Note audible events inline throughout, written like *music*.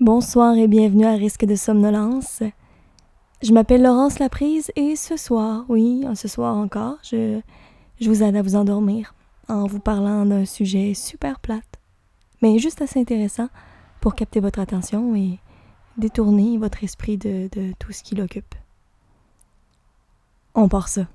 Bonsoir et bienvenue à Risque de somnolence. Je m'appelle Laurence Laprise et ce soir, oui, ce soir encore, je, je vous aide à vous endormir en vous parlant d'un sujet super plate, mais juste assez intéressant pour capter votre attention et détourner votre esprit de, de tout ce qui l'occupe. On part ça.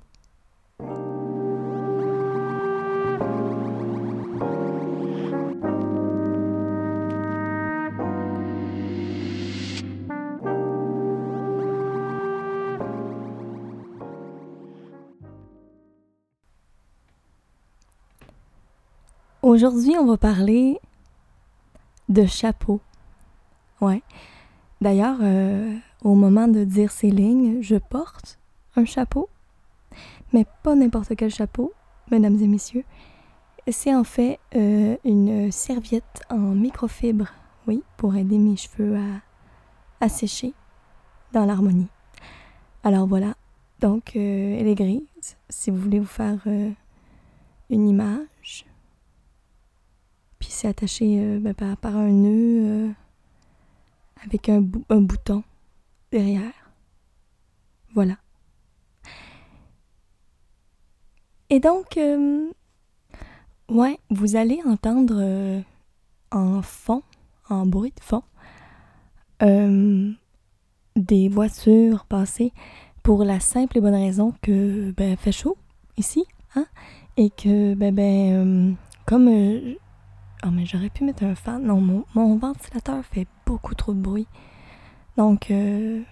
Aujourd'hui, on va parler de chapeau. Ouais. D'ailleurs, euh, au moment de dire ces lignes, je porte un chapeau, mais pas n'importe quel chapeau, mesdames et messieurs. C'est en fait euh, une serviette en microfibre, oui, pour aider mes cheveux à, sécher dans l'harmonie. Alors voilà, donc euh, elle est grise. Si vous voulez vous faire une image, puis c'est attaché euh, ben, par, un nœud euh, avec un, un, bouton derrière. Voilà. Et donc, euh, ouais, vous allez entendre en fond, en bruit de fond, des voitures passer pour la simple et bonne raison que ben fait chaud ici, hein, et que ben ben comme oh, mais j'aurais pu mettre un fan. Non, mon, ventilateur fait beaucoup trop de bruit. Donc, euh,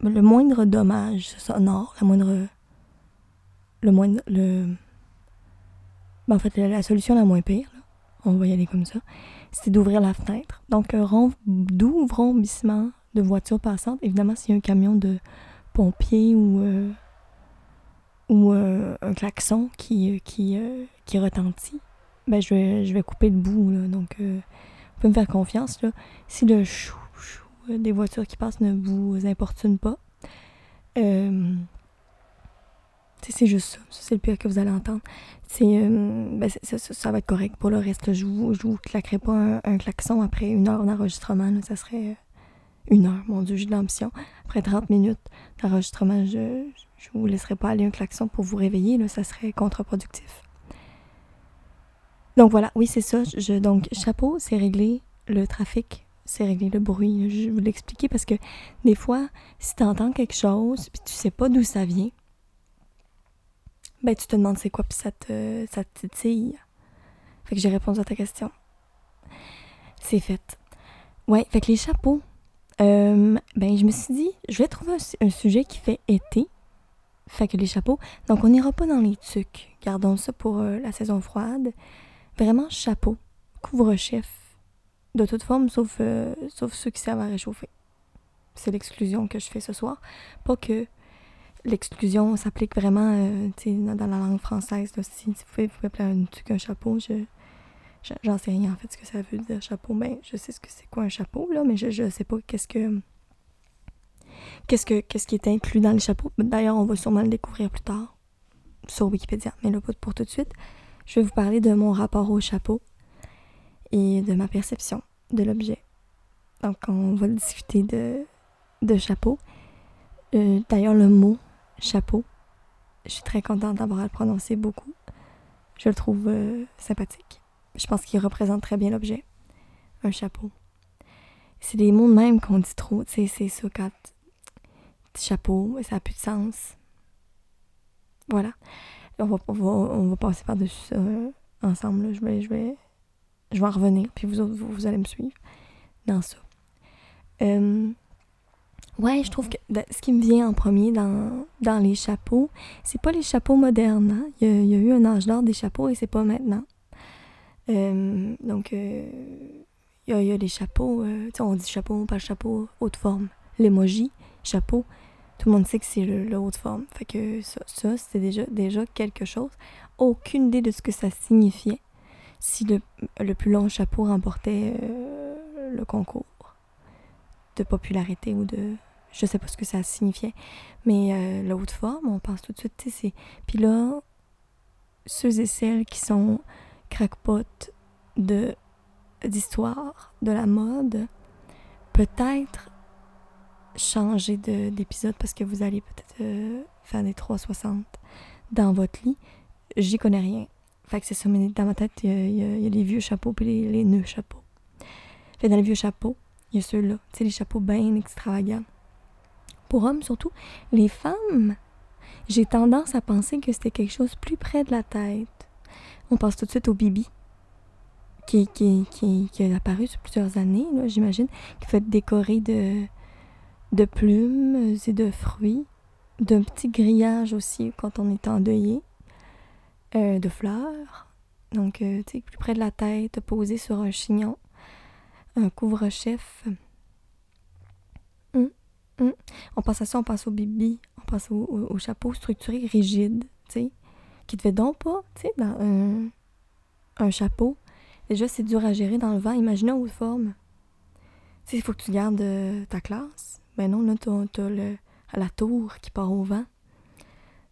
le moindre dommage sonore, la moindre. Le moindre. Le. Ben, en fait, la, solution la moins pire, on va y aller comme ça, c'est d'ouvrir la fenêtre. Donc, un doux vrombissement de voitures passantes. Évidemment, s'il y a un camion de pompiers ou. Euh, ou euh, un klaxon qui, qui, qui retentit, ben, je vais, je vais couper le bout, là. Donc, euh, vous pouvez me faire confiance, là. Si le chou, chou euh, des voitures qui passent ne vous importune pas, euh, c'est juste ça. c'est le pire que vous allez entendre. C'est, ben, ça, va être correct. Pour le reste, je vous, je vous claquerai pas un, klaxon après une heure d'enregistrement. Ça serait une heure, mon Dieu, j'ai de l'ambition. Après 30 minutes d'enregistrement, je ne vous laisserai pas aller un klaxon pour vous réveiller. Là, ça serait contre-productif. Donc voilà, oui, c'est ça. Donc, chapeau, c'est régler le trafic, c'est régler le bruit. Je vais vous l'expliquer parce que des fois, si tu entends quelque chose puis tu sais pas d'où ça vient, ben tu te demandes c'est quoi puis ça te, ça te titille. Fait que j'ai répondu à ta question. C'est fait. Ouais, fait les chapeaux, euh, ben je me suis dit, je vais trouver un, sujet qui fait été. Fait que les chapeaux. Donc on n'ira pas dans les tucs. Gardons ça pour euh, la saison froide. Vraiment chapeau, couvre-chef, de toute forme, sauf, euh, sauf ceux qui servent à réchauffer. C'est l'exclusion que je fais ce soir. Pas que l'exclusion s'applique vraiment euh, dans la langue française. Si, vous pouvez, vous pouvez un truc un chapeau, je j'en sais rien en fait ce que ça veut dire chapeau. Ben, je sais ce que c'est quoi un chapeau, là, mais je, je sais pas qu'est-ce que. Qu'est-ce, que, qu'est-ce qui est inclus dans le chapeau. D'ailleurs, on va sûrement le découvrir plus tard sur Wikipédia, mais là, pas pour tout de suite je vais vous parler de mon rapport au chapeau et de ma perception de l'objet. Donc, on va discuter de, de chapeau. Euh, d'ailleurs, le mot chapeau, je suis très contente d'avoir à le prononcer beaucoup. Je le trouve euh, sympathique. Je pense qu'il représente très bien l'objet. Un chapeau. C'est des mots de même qu'on dit trop. Tu sais, c'est ça. Chapeau, ça n'a plus de sens. Voilà. On va, on va, passer par-dessus ça euh, ensemble. Je, vais, je, vais, je vais en revenir, puis vous, vous, allez me suivre dans ça. Euh, ouais, je trouve que ce qui me vient en premier dans, dans les chapeaux, c'est pas les chapeaux modernes. Hein. Il, y a, eu un âge d'or des chapeaux et c'est pas maintenant. Euh, donc, il y, a, il y, a, les chapeaux, on dit chapeau, pas chapeau, haute forme. L'emoji, chapeau, tout le monde sait que c'est le, haut de forme. Fait que ça, ça c'était déjà, déjà quelque chose. Aucune idée de ce que ça signifiait si le, le plus long chapeau remportait euh, le concours de popularité ou de. Je sais pas ce que ça signifiait. Mais euh, le haut de forme, on pense tout de suite, tu Puis là, ceux et celles qui sont crackpots de d'histoire, de la mode, peut-être changer d'épisode parce que vous allez peut-être euh, faire des 360 dans votre lit. J'y connais rien. Fait que c'est ça, mais dans ma tête, il y, a les vieux chapeaux puis les, les nœuds chapeaux. Fait dans les vieux chapeaux, il y a ceux-là. Tu les chapeaux bien extravagants. Pour hommes surtout. Les femmes, j'ai tendance à penser que c'était quelque chose plus près de la tête. On pense tout de suite au bibi. Qui, qui, qui, qui a apparu sur plusieurs années, j'imagine, qui fait décorer de, de plumes et de fruits, d'un petit grillage aussi quand on est endeuillé, euh, de fleurs. Donc, euh, plus près de la tête, posé sur un chignon un couvre-chef. Hum, hum. On pense à ça, on pense au bibi, on pense au, chapeau structuré rigide, tu qui te fait donc pas, tu dans un, chapeau. Déjà, c'est dur à gérer dans le vent. Imaginez en haute forme. Il faut que tu gardes euh, ta classe. Ben non, là, t'as, le, la tour qui part au vent.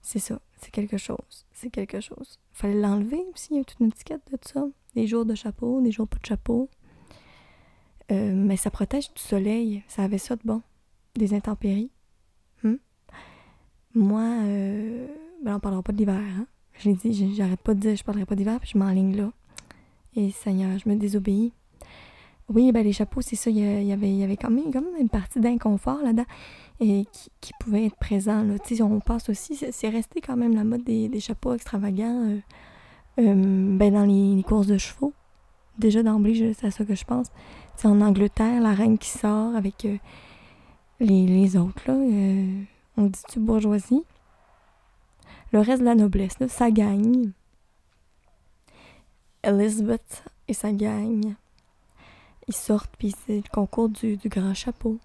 C'est ça, c'est quelque chose. C'est quelque chose. Fallait l'enlever aussi, il y a toute une étiquette de ça. Des jours de chapeau, des jours pas de chapeau. Euh, mais ça protège du soleil. Ça avait ça de bon. Des intempéries. Hmm? Moi, euh, ben on parlera pas de l'hiver. Hein? Je l'ai dit, j'arrête pas de dire je parlerai pas d'hiver, puis je m'enligne là. Et Seigneur, je me désobéis. Oui, ben les chapeaux, c'est ça, il y, avait, quand même une partie d'inconfort là-dedans et qui, pouvait être présent. Là. on pense aussi, c'est resté quand même la mode des, chapeaux extravagants euh, ben dans les, courses de chevaux. Déjà d'emblée, c'est à ça que je pense. C'est en Angleterre, la reine qui sort avec euh, les, autres, là. Euh, on dit-tu bourgeoisie? Le reste de la noblesse, là, ça gagne. Elizabeth et sa gagne. Sortent, puis c'est le concours du, grand chapeau.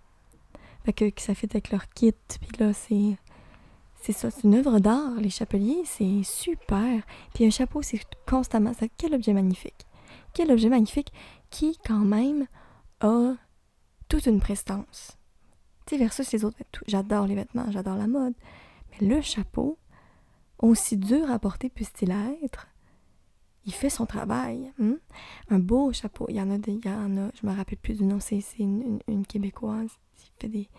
Fait que, ça fait avec leur kit, puis là, c'est... Ça, c'est une œuvre d'art, les chapeliers, c'est super. Puis un chapeau, c'est constamment... ça Quel objet magnifique! Quel objet magnifique qui, quand même, a toute une prestance. Tu sais, versus les autres. J'adore les vêtements, j'adore la mode. Mais le chapeau, aussi dur à porter puisse-t-il être, il fait son travail. Hein? Un beau chapeau. Il y en a, des, il y en a je me rappelle plus du nom, c'est une, une, Québécoise qui fait des,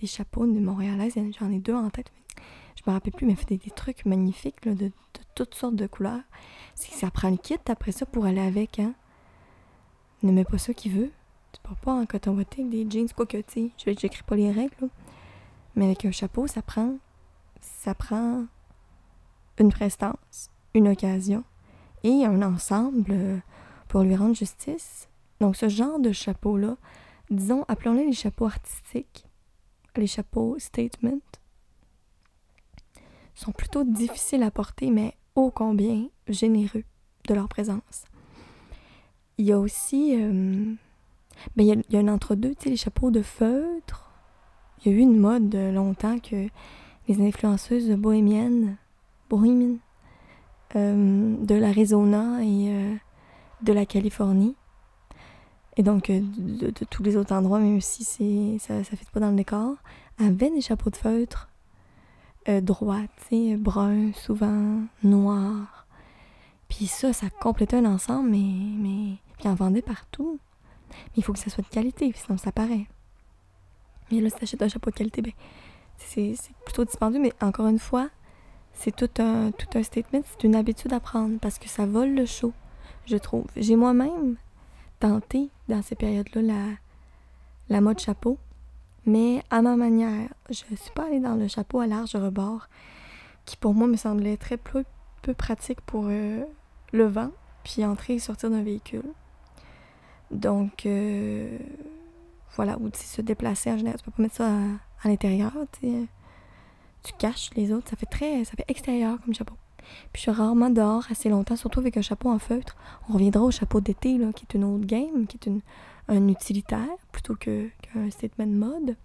des chapeaux, de Montréalaise. J'en ai deux en tête. Je me rappelle plus, mais elle fait des, trucs magnifiques de, de, toutes sortes de couleurs. C'est ça prend le kit après ça pour aller avec. Hein? Ne mets pas ça qu'il veut. Tu peux pas en coton avec des jeans, quoi que, tu sais, j'écris pas les règles, Mais avec un chapeau, ça prend, ça prend une prestance, une occasion un ensemble euh, pour lui rendre justice. Donc, ce genre de chapeau-là, disons, appelons-les les chapeaux artistiques, les chapeaux statement, sont plutôt difficiles à porter, mais ô combien généreux de leur présence. Il y a aussi euh, ben, il, y a, un entre-deux, tu sais, les chapeaux de feutre. Il y a eu une mode longtemps que les influenceuses bohémiennes, bohémiennes, euh, de l'Arizona et euh, de la Californie, et donc euh, de, tous les autres endroits, même si ça ne fait pas dans le décor, avaient des chapeaux de feutre droits, tu sais, bruns, souvent noirs. Puis ça, ça complétait un ensemble, mais, mais puis en vendait partout. Mais il faut que ça soit de qualité, sinon ça paraît. Mais là, si t'achètes un chapeau de qualité, ben, c'est plutôt dispendieux, mais encore une fois, c'est tout un, tout un statement, c'est une habitude à prendre parce que ça vole le show, je trouve. J'ai moi-même tenté dans ces périodes-là la, la mode chapeau, mais à ma manière. Je suis pas allée dans le chapeau à large rebord, qui pour moi me semblait très peu, pratique pour euh, le vent, puis entrer et sortir d'un véhicule. Donc, euh, voilà, ou se déplacer en général. Tu peux pas mettre ça à, l'intérieur, tu Tu caches les autres. Ça fait très, ça fait extérieur comme chapeau. Puis je suis rarement dehors assez longtemps, surtout avec un chapeau en feutre. On reviendra au chapeau d'été, là, qui est une autre game, qui est une, un utilitaire plutôt qu'un statement mode.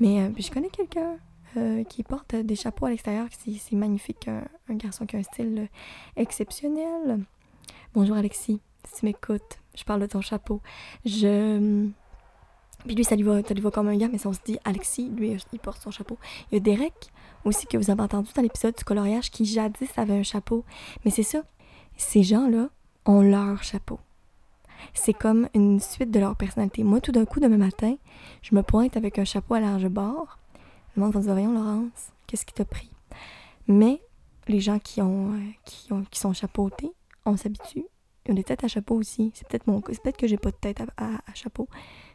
Mais euh, je connais quelqu'un euh, qui porte des chapeaux à l'extérieur, c'est magnifique, un, garçon qui a un style exceptionnel. Bonjour Alexis, si tu m'écoutes je parle de ton chapeau. Je. Puis lui, ça lui, va, ça lui va comme un gars, mais si on se dit Alexis, lui, il porte son chapeau. Il y a Derek aussi que vous avez entendu dans l'épisode du coloriage qui jadis avait un chapeau. Mais c'est ça, ces gens-là ont leur chapeau. c'est comme une suite de leur personnalité. Moi, tout d'un coup, demain matin, je me pointe avec un chapeau à large bord. Le monde va dire Voyons, Laurence, qu'est-ce qui t'a pris? Mais les gens qui, ont, euh, qui, ont, qui sont chapeautés, on s'habitue. Ils ont des têtes à chapeau aussi. C'est peut-être mon peut-être que j'ai pas de tête à, chapeau.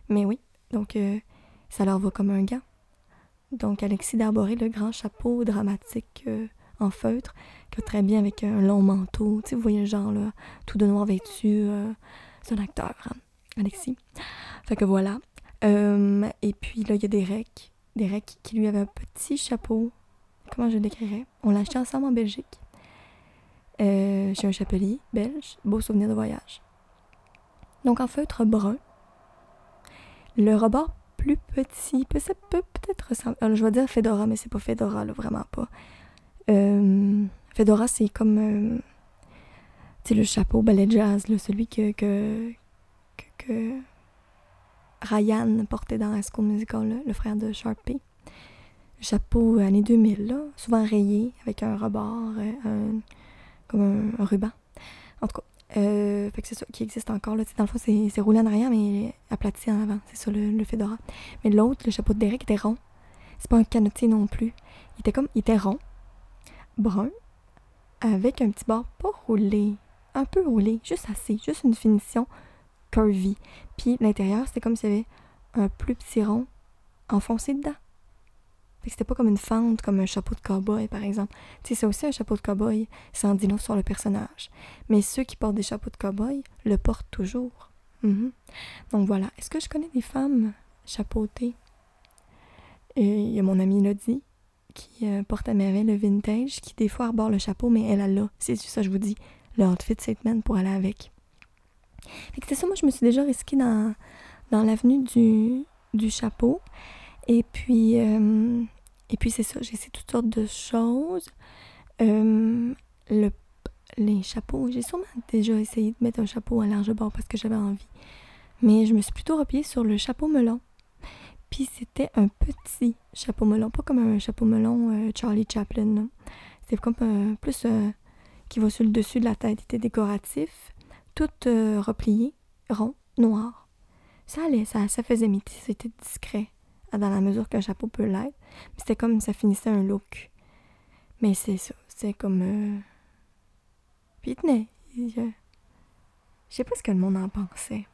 Mais oui, donc euh, ça leur va comme un gant. Donc Alexis d'arborer le grand chapeau dramatique euh, en feutre, qui va très bien avec un long manteau. Tu sais, vous voyez le genre, là, tout de noir vêtu. c'est un acteur, hein, Alexis. Fait que voilà. et puis là, il y a des recs. Des recs qui lui avaient un petit chapeau comment je le décrirais? On l'a acheté ensemble en Belgique. Euh, chez un chapelier belge. Beau souvenir de voyage. Donc en feutre brun. Le rebord plus petit, ça peut peut-être ressembler. Je vais dire Fedora, mais c'est pas Fedora, vraiment pas. Euh, Fedora, c'est comme. Euh, le chapeau ballet jazz, celui que, que, que, Ryan portait dans High School Musical, le frère de Sharpie chapeau années 2000, là, souvent rayé avec un rebord, euh, comme un, ruban. En tout cas, euh, fait que c'est ça qui existe encore. Là. Dans le fond, c'est roulé en arrière, mais aplati en avant. C'est ça le, le Fedora. Mais l'autre, le chapeau de Derek, était rond. C'est pas un canotier non plus. Il était comme, il était rond, brun, avec un petit bord pas roulé, un peu roulé, juste assez, juste une finition curvy. Puis l'intérieur, c'était comme s'il y avait un plus petit rond enfoncé dedans c'était pas comme une fente, comme un chapeau de cowboy, par exemple. Tu sais, c'est aussi un chapeau de cowboy, sans dit sur le personnage. Mais ceux qui portent des chapeaux de cowboy le portent toujours. Mhm. Donc voilà. Est-ce que je connais des femmes chapeautées? Il y a mon amie Lodi, qui euh, porte à merveille le vintage, qui des fois arbore le chapeau, mais elle a là. C'est ça, je vous dis. Le outfit Saint-Man pour aller avec. Fait que c'est ça, moi, je me suis déjà risquée dans, dans l'avenue du, du chapeau. Et puis, euh, puis c'est ça, j'ai essayé toutes sortes de choses. Euh, le, les chapeaux, j'ai sûrement déjà essayé de mettre un chapeau à large bord parce que j'avais envie. Mais je me suis plutôt repliée sur le chapeau melon. Puis c'était un petit chapeau melon, pas comme un chapeau melon euh, Charlie Chaplin. C'est comme plus qui va sur le dessus de la tête. Il était décoratif, tout replié, rond, noir. Ça allait, ça, ça faisait métier, c'était discret dans la mesure qu'un chapeau peut l'être. C'était comme ça finissait un look. Mais c'est ça, c'est comme... Euh... Puis il tenait. Je... sais pas ce que le monde en pensait.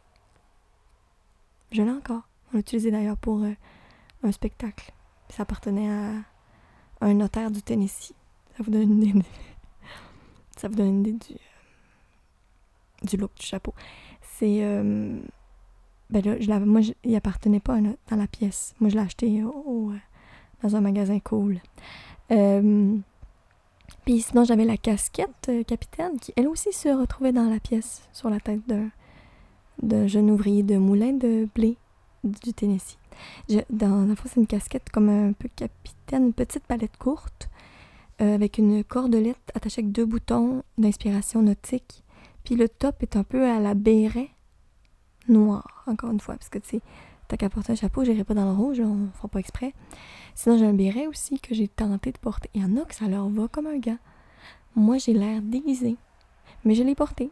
Je l'ai encore. On l'a utilisé d'ailleurs pour euh, un spectacle. Ça appartenait à un notaire du Tennessee. Ça vous donne une idée. *laughs* ça vous donne une idée du, euh, du look du chapeau. C'est... Ben là, je moi, il appartenait pas dans la pièce. Moi, je l'ai acheté au, euh, dans un magasin cool. Euh, puis sinon, j'avais la casquette euh, capitaine qui, elle aussi, se retrouvait dans la pièce, sur la tête d'un, jeune ouvrier de moulin de blé du Tennessee. dans la fois, c'est une casquette comme un peu capitaine, une petite palette courte, avec une cordelette attachée avec deux boutons d'inspiration nautique. Puis le top est un peu à la béret noir, encore une fois, parce que tu sais, t'as qu'à porter un chapeau, j'irai pas dans le rouge, on fera pas exprès. Sinon, j'ai un béret aussi que j'ai tenté de porter. Il y en a que ça leur va comme un gars. Moi, j'ai l'air déguisé, mais je l'ai porté.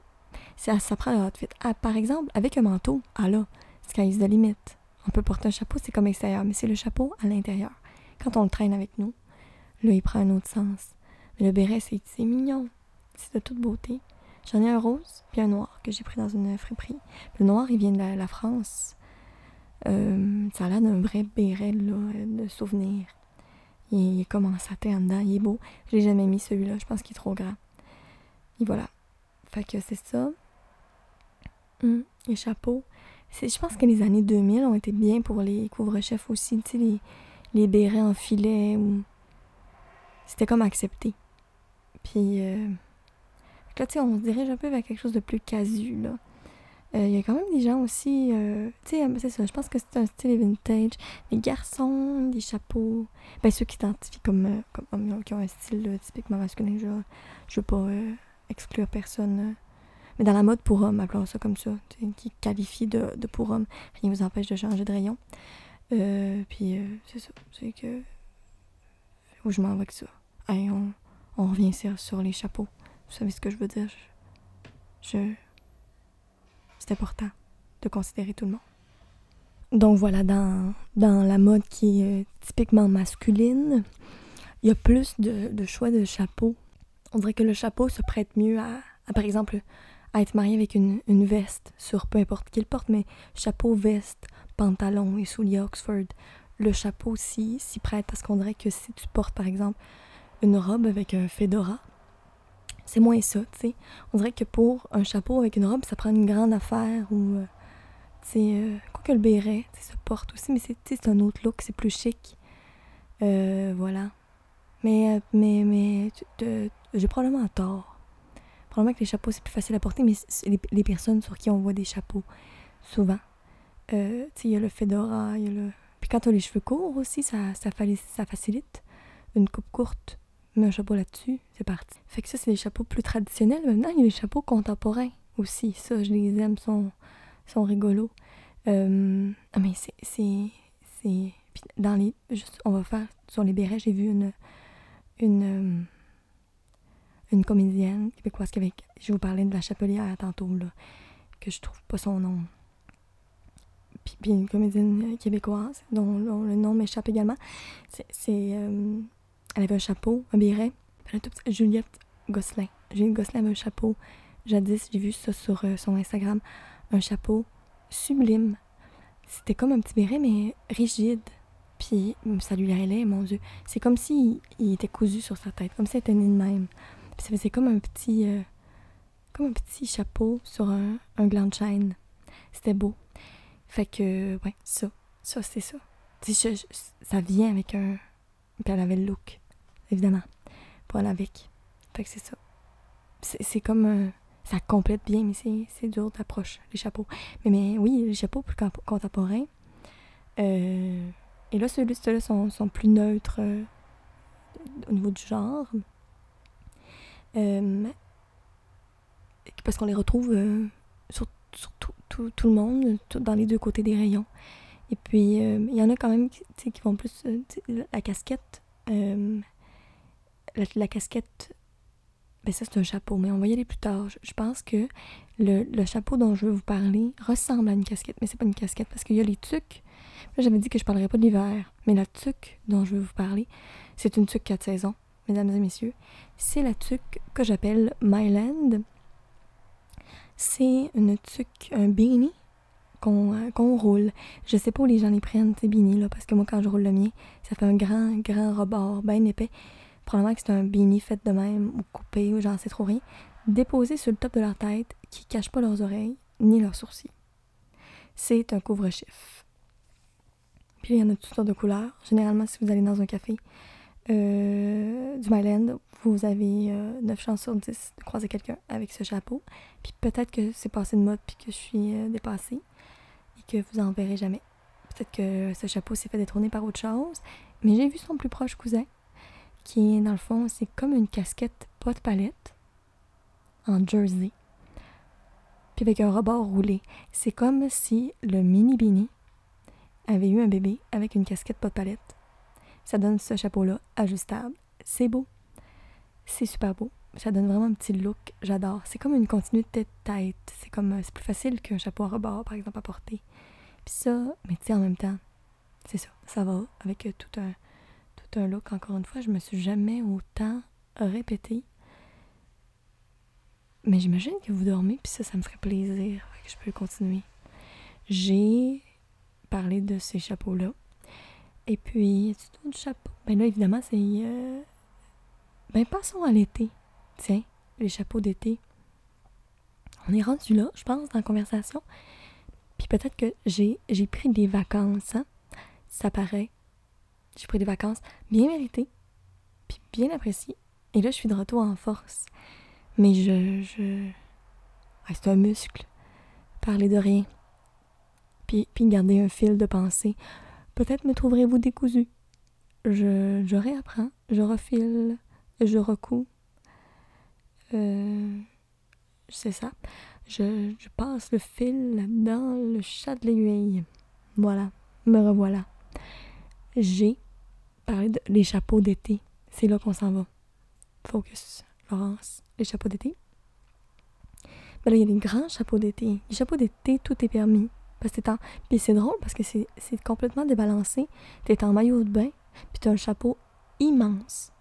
Ça, ça prend le outfit. Ah, par exemple, avec un manteau, ah là, sky's the limit. On peut porter un chapeau, c'est comme extérieur, mais c'est le chapeau à l'intérieur. Quand on le traîne avec nous, là, il prend un autre sens. Mais le béret, c'est mignon. C'est de toute beauté. J'en ai un rose puis un noir que j'ai pris dans une friperie. Le noir, il vient de la, France. Euh, ça a l'air d'un vrai béret de souvenir. Il, est comme en satin dedans, il est beau. Je l'ai jamais mis celui-là, je pense qu'il est trop grand. Et voilà. Fait que c'est ça. Hum, les chapeaux. Je pense que les années 2000 ont été bien pour les couvre-chefs aussi. Tu sais, les, les bérets en filet. C'était comme accepté. Puis... Euh, là, tu sais, on se dirige un peu vers quelque chose de plus casu, là. Il euh, y a quand même des gens aussi, euh, tu sais, c'est ça, je pense que c'est un style vintage. Les garçons, des chapeaux, ben ceux qui s'identifient comme, euh, comme hommes, qui ont un style typiquement masculin, je, je veux pas exclure personne. mais dans la mode pour hommes, appelons ça comme ça, qui qualifie de, de pour homme, rien ne vous empêche de changer de rayon. puis c'est ça, c'est que... Où je m'en vais avec ça. Allez, on, on revient sur les chapeaux. Vous savez ce que je veux dire? C'est important de considérer tout le monde. Donc voilà, dans, dans la mode qui est typiquement masculine, il y a plus de, choix de chapeaux. On dirait que le chapeau se prête mieux à, par exemple, à être marié avec une, veste sur peu importe qui le porte, mais chapeau, veste, pantalon et souliers Oxford. Le chapeau s'y prête parce qu'on dirait que si tu portes par exemple une robe avec un fedora, c'est moins ça, tu sais. On dirait que pour un chapeau avec une robe, ça prend une grande affaire ou. Euh, tu sais, euh, quoi que le béret, ça porte aussi, mais c'est un autre look, c'est plus chic. Euh, voilà. Mais, mais, mais, j'ai probablement tort. Probablement que les chapeaux, c'est plus facile à porter, mais les, personnes sur qui on voit des chapeaux, souvent. Tu sais, il y a le fedora, il y a le. Puis quand tu as les cheveux courts aussi, ça facilite. Une coupe courte, mets un chapeau là-dessus, c'est parti. Fait que ça, c'est des chapeaux plus traditionnels. Maintenant, il y a les chapeaux contemporains aussi. Ça, je les aime, sont, sont rigolos. Euh, ah, mais c'est. c'est, c'est... Puis dans les. On va faire. Sur les bérets, j'ai vu une. Une. Euh, une comédienne québécoise qui Je vous parlais de la chapelière tantôt, là. Que je trouve pas son nom. Puis, puis une comédienne québécoise dont, le nom m'échappe également. C'est. c'est euh, elle avait un chapeau, un béret. Juliette Gosselin. Juliette Gosselin avait un chapeau. Jadis, j'ai vu ça sur euh, son Instagram. Un chapeau sublime. C'était comme un petit béret, mais rigide. Puis ça lui allait, mon Dieu. C'est comme s'il il était cousu sur sa tête, comme si était né de même. Puis ça faisait comme un petit, euh, chapeau sur un, gland de. C'était beau. Fait que, ouais, ça. Ça, c'est ça. ça vient avec un. Puis elle avait le look évidemment, pour aller avec. Fait que c'est ça. C'est comme. Euh, ça complète bien, mais c'est dur d'approche, les chapeaux. Mais, mais oui, les chapeaux plus contemporains. Euh, et là, ceux-là sont, sont, plus neutres euh, au niveau du genre. parce qu'on les retrouve sur, sur tout, tout, tout, le monde, dans les deux côtés des rayons. Et puis, il y en a quand même qui, vont plus. la casquette la, casquette, ben ça c'est un chapeau, mais on va y aller plus tard. Je, pense que le, chapeau dont je veux vous parler ressemble à une casquette, mais c'est pas une casquette parce qu'il y a les tucs. j'avais dit que je parlerais pas de l'hiver, mais la tuque dont je veux vous parler, c'est une tuque 4 saisons, mesdames et messieurs. C'est la tuque que j'appelle Myland. C'est une tuque, un beanie qu'on roule. Je sais pas où les gens les prennent, ces beanies là, parce que moi, quand je roule le mien, ça fait un grand, grand rebord, bien épais probablement que c'est un beanie fait de même ou coupé ou j'en sais trop rien, déposé sur le top de leur tête qui cache pas leurs oreilles ni leurs sourcils. C'est un couvre-chef. Puis il y en a toutes sortes de couleurs. Généralement, si vous allez dans un café euh, du Myland, vous avez 9 euh, chances sur 10 de croiser quelqu'un avec ce chapeau. Puis peut-être que c'est passé de mode puis que je suis euh, dépassée et que vous en verrez jamais. Peut-être que ce chapeau s'est fait détrôner par autre chose. Mais j'ai vu son plus proche cousin qui est dans le fond, c'est comme une casquette pas de palette en jersey, puis avec un rebord roulé. C'est comme si le mini Beanie avait eu un bébé avec une casquette pas de palette. Ça donne ce chapeau-là ajustable. C'est beau. C'est super beau. Ça donne vraiment un petit look. J'adore. C'est comme une continuité de tête. C'est comme c'est plus facile qu'un chapeau à rebord, par exemple, à porter. Puis ça, mais tu sais, en même temps, c'est ça. Ça va avec tout un un look, encore une fois, je me suis jamais autant répété. Mais j'imagine que vous dormez, puis ça, ça me ferait plaisir que je peux continuer. J'ai parlé de ces chapeaux-là. Et puis, tout d'autres chapeaux? Ben là, évidemment, c'est... Euh... Ben, passons à l'été. Tiens, les chapeaux d'été. On est rendu là, je pense, dans la conversation. Puis peut-être que j'ai, j'ai pris des vacances, hein? Ça paraît. J'ai pris des vacances bien méritées, puis bien appréciées. Et là, je suis de retour en force. Mais je. je... c'est un muscle. Parler de rien. Puis, puis garder un fil de pensée. Peut-être me trouverez-vous décousu. Je, je réapprends, je refile, je recouds. Euh, c'est ça. Je, je passe le fil dans le chat de l'aiguille. Voilà, me revoilà. J'ai parler des chapeaux d'été. C'est là qu'on s'en va. Focus, Laurence, les chapeaux d'été. Ben là, il y a des grands chapeaux d'été. Les chapeaux d'été, tout est permis. Parce que en... Puis c'est drôle parce que c'est c'est complètement débalancé. T'es en maillot de bain, puis t'as un chapeau immense.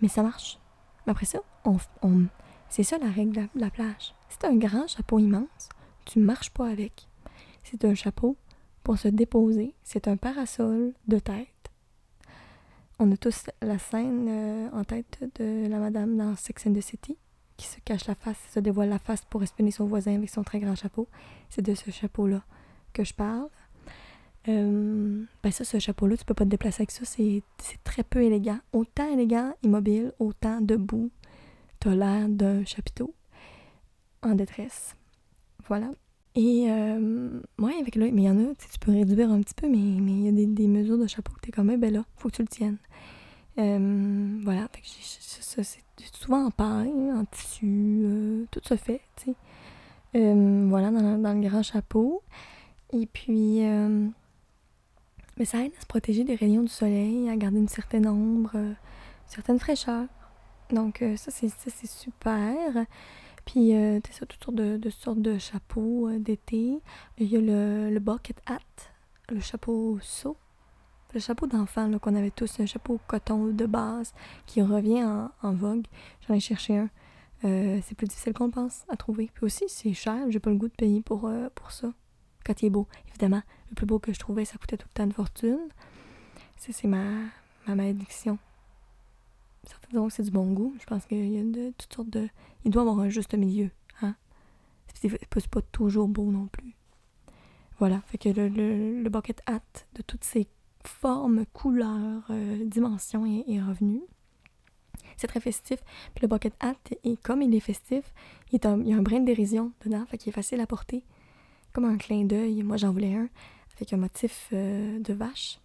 Mais ça marche. Mais après ça, on, on... c'est ça la règle de la, de la plage. T'as un grand chapeau immense, tu marches pas avec. C'est un chapeau pour se déposer. C'est un parasol de tête. On a tous la scène euh, en tête de la madame dans Sex and the City qui se cache la face, se dévoile la face pour espionner son voisin avec son très grand chapeau. C'est de ce chapeau-là que je parle. Euh, ben ça, ce chapeau-là, tu peux pas te déplacer avec ça. C'est très peu élégant. Autant élégant, immobile, autant debout. T'as l'air d'un chapiteau en détresse. Voilà. Et, euh, ouais, avec là, mais il y en a, tu peux réduire un petit peu, mais mais il y a des, mesures de chapeau que t'es comme, ben là, faut que tu le tiennes. Euh, voilà, fait que ça, c'est souvent en paille, en tissu, euh, tout se fait, tu sais. Euh, voilà, dans, dans le grand chapeau. Et puis, euh, mais ça aide à se protéger des rayons du soleil, à garder une certaine ombre, une certaine fraîcheur. Donc, ça, c'est super. Puis, euh, t'as ça, toutes sortes de, sortes de chapeaux euh, d'été. Il y a le, le bucket hat, le chapeau saut. Le chapeau d'enfant qu'on avait tous, un chapeau coton de base qui revient en, en vogue. J'en ai cherché un. Euh, c'est plus difficile qu'on le pense à trouver. Puis aussi, c'est cher. J'ai pas le goût de payer pour, euh, pour ça. Quand il est beau. Évidemment, le plus beau que je trouvais, ça coûtait tout le temps de fortune. Ça, c'est ma, ma malédiction. Certains diront c'est du bon goût. Je pense qu'il y a de, toutes sortes de... Il doit avoir un juste milieu. Hein? C'est pas, toujours beau non plus. Voilà. Fait que le, le, le bucket hat de toutes ces formes, couleurs, euh, dimensions est, est revenu. C'est très festif. Puis le bucket hat, est, comme il est festif, il y a un brin de dérision dedans, fait qu'il est facile à porter. Comme un clin d'œil. Moi, j'en voulais un avec un motif euh, de vache.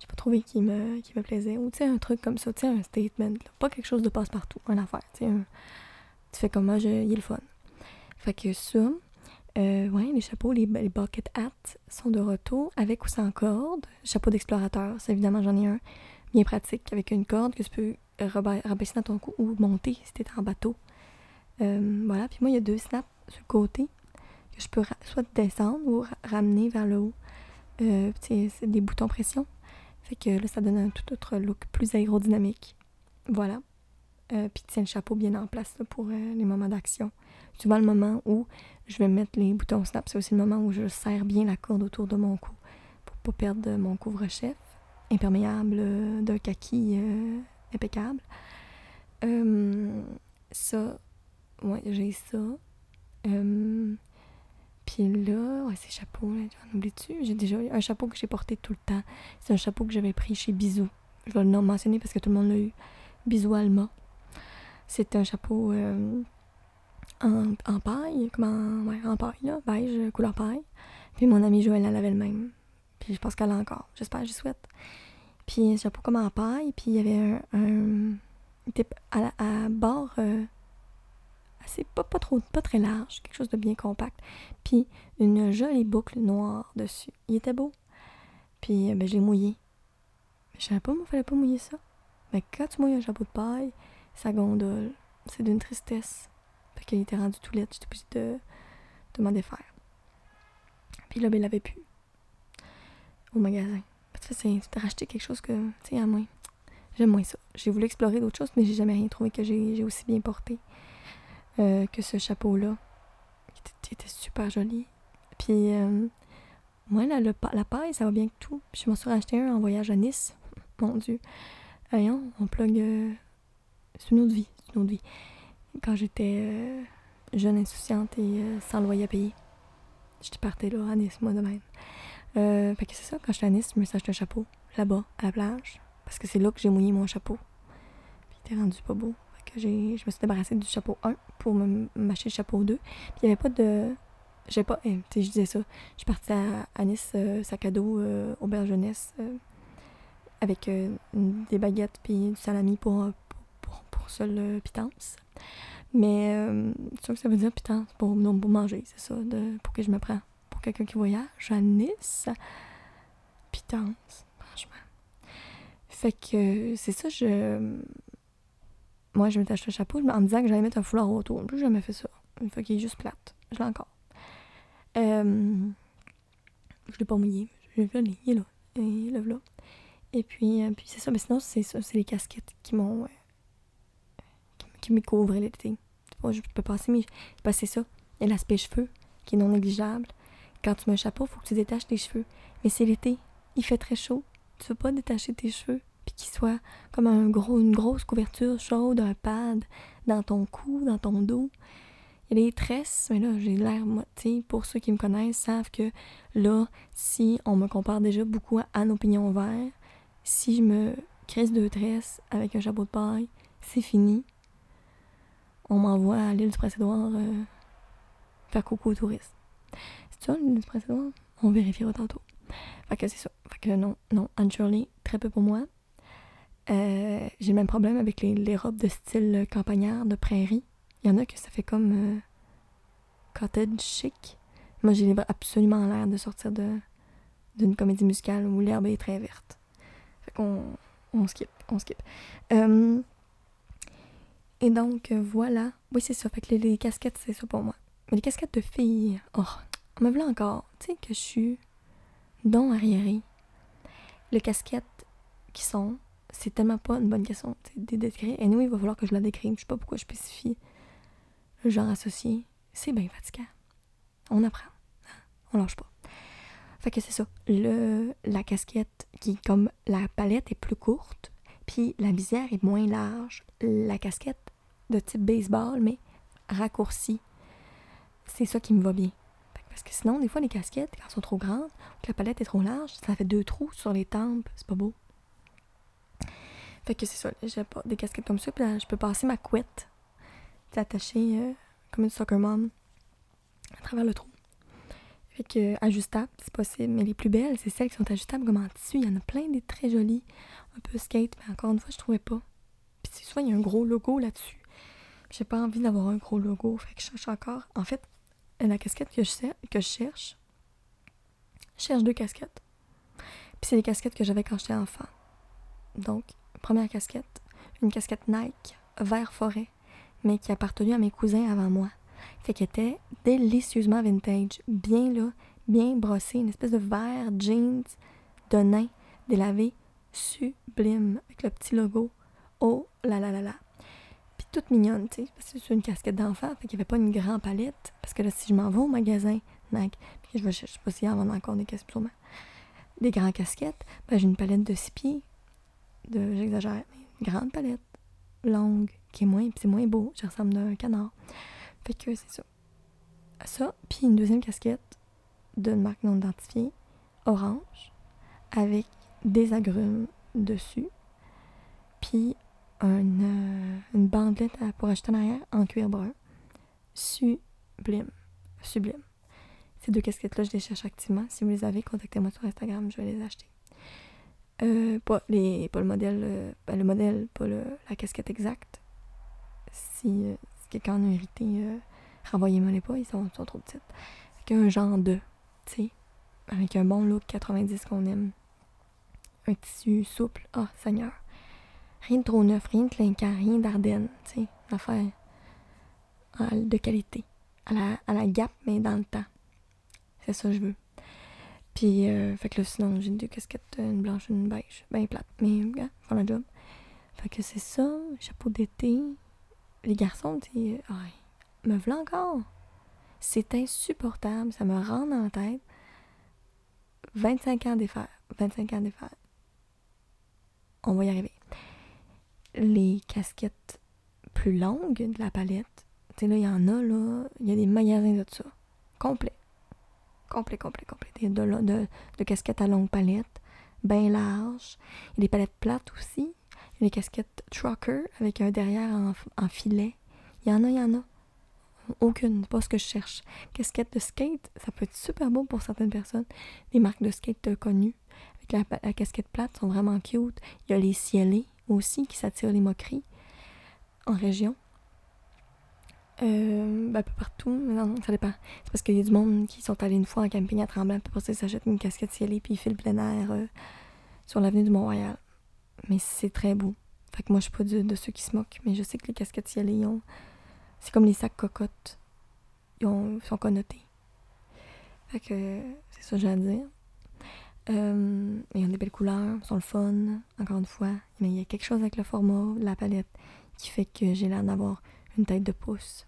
J'ai pas trouvé qui me, qui me plaisait. Ou tu sais, un truc comme ça, tu sais, un statement. Pas quelque chose de passe-partout, une affaire. Tu un- fais comme moi, je- il est le fun. Fait que ça, euh, ouais, les chapeaux, les, bucket hats sont de retour avec ou sans corde. Chapeau d'explorateur, ça évidemment, j'en ai un bien pratique avec une corde que tu peux raba- rabaisser dans ton cou ou monter si t'es en bateau. Euh, voilà, puis moi, il y a deux snaps sur le côté que je peux soit descendre ou ra- ramener vers le haut. Euh, c'est des boutons pression. Fait que là, ça donne un tout autre look plus aérodynamique. Voilà. Euh, puis tiens le chapeau bien en place pour euh, les moments d'action. Souvent, le moment où je vais mettre les boutons snap, c'est aussi le moment où je serre bien la corde autour de mon cou pour pas perdre mon couvre-chef imperméable euh, d'un kaki impeccable. Ça, ouais, j'ai ça. Euh, là, ouais, ces chapeaux, là, j'en oublie-tu? J'ai déjà un chapeau que j'ai porté tout le temps. C'est un chapeau que j'avais pris chez Bisou. Je vais le nom mentionner parce que tout le monde l'a eu. Bisou Alma. C'est un chapeau euh, en, paille, comme en, ouais, en paille, là, beige, couleur paille. Puis mon amie Joëlle, elle avait le même. Puis je pense qu'elle l'a encore. J'espère, j'y souhaite. Puis un chapeau comme en paille, puis il y avait un... un il était à, à bord euh, assez, pas, pas trop, pas très large, quelque chose de bien compact. Puis une jolie boucle noire dessus. Il était beau. Puis euh, ben, je l'ai mouillé. Mais je savais pas, moi, fallait pas mouiller ça. Mais quand tu mouilles un chapeau de paille, ça gondole. C'est d'une tristesse. Fait qu'il était rendu tout laid. J'étais obligée de, de m'en défaire. Puis là, ben, il l'avait plus. Au magasin. C'est c'est de racheter quelque chose que, tu sais, à moins. J'aime moins ça. J'ai voulu explorer d'autres choses, mais j'ai jamais rien trouvé que j'ai aussi bien porté euh, que ce chapeau-là. Qui était, super joli. Puis, euh, moi, là, le la paille, ça va bien que tout. Puis je m'en suis racheté un en voyage à Nice. *laughs* Mon Dieu. Voyons, on plug. euh, c'est une autre vie. C'est une autre vie. Quand j'étais euh, jeune, insouciante et euh, sans loyer à payer. J'étais partie là à Nice, moi de même. Euh, fait que c'est ça, quand j'étais à Nice, je me suis acheté un chapeau, là-bas, à la plage. Parce que c'est là que j'ai mouillé mon chapeau. Puis il était rendu pas beau. Que j'ai, je me suis débarrassée du chapeau 1 pour m'acheter le chapeau 2. Puis il n'y avait pas de. J'ai pas. eh, je disais ça. Je suis partie à, Nice, euh, sac à dos, euh, auberge jeunesse, euh, avec des baguettes puis du salami pour, pour, pour, pour seule pitance. Mais c'est que ça veut dire pitance pour, non, manger, c'est ça, de, pour que je me prends. Pour quelqu'un qui voyage à Nice, pitance, franchement. Fait que c'est ça, je. Moi, je m'étais acheté un chapeau en me disant que j'allais mettre un foulard autour. J'ai jamais fait ça. Une fois qu'il est juste plate. Je l'ai encore. Euh, je l'ai pas mouillé. Je l'ai il est là. Et puis, euh, puis c'est ça. Mais sinon, c'est ça. C'est les casquettes qui m'ont. Euh, qui, me couvraient l'été. Je peux passer. Passer ça. Il y a l'aspect cheveux qui est non négligeable. Quand tu mets un chapeau, il faut que tu détaches tes cheveux. Mais c'est l'été. Il fait très chaud. Tu veux pas détacher tes cheveux? Puis qu'il soit comme un gros, une grosse couverture chaude, un pad dans ton cou, dans ton dos. Il y a des tresses, mais là, j'ai l'air, moi, tu pour ceux qui me connaissent, savent que là, si on me compare déjà beaucoup à nos pignons verts, si je me crisse deux tresses avec un chapeau de paille, c'est fini. On m'envoie à l'île du Prince-Édouard euh, faire coucou aux touristes. C'est ça, l'île du Prince-Édouard? On vérifiera tantôt. Fait que c'est ça. Fait que non, non, Anne Shirley, très peu pour moi. Euh, j'ai le même problème avec les, robes de style campagnard, de prairie. Il y en a que ça fait comme euh, cottage chic. Moi, j'ai absolument l'air de sortir de d'une comédie musicale où l'herbe est très verte. Fait qu'on on skip, on skip. Euh, et donc, voilà. Oui, c'est ça. Fait que les, casquettes, c'est ça pour moi. Mais les casquettes de filles, oh, on me voulait encore. Tu sais que je suis don arriéré. Les casquettes qui sont c'est tellement pas une bonne question de décrire. Et nous, il va falloir que je la décrive. Je sais pas pourquoi je spécifie le genre associé. C'est bien fatigant. On apprend. On lâche pas. Fait que c'est ça. Le, la casquette qui, comme la palette est plus courte, puis la visière est moins large, la casquette de type baseball, mais raccourcie, c'est ça qui me va bien. Parce que sinon, des fois, les casquettes, quand elles sont trop grandes, ou que la palette est trop large, ça fait deux trous sur les tempes. C'est pas beau. Fait que c'est ça, j'ai pas des casquettes comme ça. Puis là, je peux passer ma couette, attachée euh, comme une soccer mom à travers le trou. Fait que ajustable, c'est possible. Mais les plus belles, c'est celles qui sont ajustables comme en tissu. Il y en a plein des très jolies, un peu skate, mais encore une fois, je trouvais pas. Puis soit il y a un gros logo là-dessus. J'ai pas envie d'avoir un gros logo, fait que je cherche encore. En fait, la casquette que je, que je cherche, je cherche deux casquettes. Puis c'est les casquettes que j'avais quand j'étais enfant. Donc, première casquette, une casquette Nike, vert forêt, mais qui appartenait à mes cousins avant moi. Fait qu'elle était délicieusement vintage, bien là, bien brossée, une espèce de vert jeans de nain délavé, sublime, avec le petit logo. Oh là là là là. Puis toute mignonne, tu sais, parce que c'est une casquette d'enfant, fait qu'il n'y avait pas une grande palette. Parce que là, si je m'en vais au magasin Nike, puis je vais, je sais pas s'il y en a encore des casquettes, des grandes casquettes, ben j'ai une palette de six pieds de, j'exagère, une grande palette, longue, qui est moins, c'est moins beau, je ressemble à un canard. Fait que c'est ça. Ça, puis une deuxième casquette d'une marque non identifiée, orange, avec des agrumes dessus, puis une, euh, une bandelette pour acheter en arrière en cuir brun. Sublime. Sublime. Ces deux casquettes-là, je les cherche activement. Si vous les avez, contactez-moi sur Instagram, je vais les acheter. Euh, pas, les, pas le modèle, euh, ben, le modèle, pas le, la casquette exacte. Si, euh, quelqu'un en a hérité, renvoyez-moi les pas, ils sont, sont trop petites. Fait un genre de, tu sais, avec un bon look 90 qu'on aime. Un tissu souple, ah, oh, Seigneur. Rien de trop neuf, rien de clinquant, rien d'Ardenne, tu sais, affaire de qualité. À la, à la gap, mais dans le temps. C'est ça que je veux. Puis, euh, fait que là, sinon, j'ai deux casquettes, une blanche une beige. Ben plate, mais, gars, job. Fait que c'est ça, chapeau d'été. Les garçons, tu ah, me voilà encore. C'est insupportable, ça me rend dans la tête. 25 ans d'effet. 25 ans d'effet. On va y arriver. Les casquettes plus longues de la palette, tu sais, là, il y en a, là, il y a des magasins de ça. Complet complet, complet, complet. De, de, de casquettes à longue palette, bien large. Il y a des palettes plates aussi. Il y a des casquettes trucker avec un derrière en, filet. Il y en a, il y en a. Aucune, pas ce que je cherche. Casquette de skate, ça peut être super beau pour certaines personnes. Des marques de skate connues avec la, casquette plate sont vraiment cute. Il y a les cielés aussi qui s'attirent les moqueries en région. Euh, un peu partout, mais non, ça dépend. C'est parce qu'il y a du monde qui sont allés une fois en camping à Tremblant, puis ça, ils s'achètent une casquette cielée, puis ils filent plein air euh, sur l'avenue du Mont-Royal. Mais c'est très beau. Fait que moi, je suis pas de, ceux qui se moquent, mais je sais que les casquettes cielées, ont... c'est comme les sacs cocottes ils, ont- ils sont connotés. Fait que c'est ça que j'ai à dire. Euh, ils ont des belles couleurs, ils sont le fun, encore une fois. Mais il y a quelque chose avec le format, la palette, qui fait que j'ai l'air d'avoir une tête de pouce.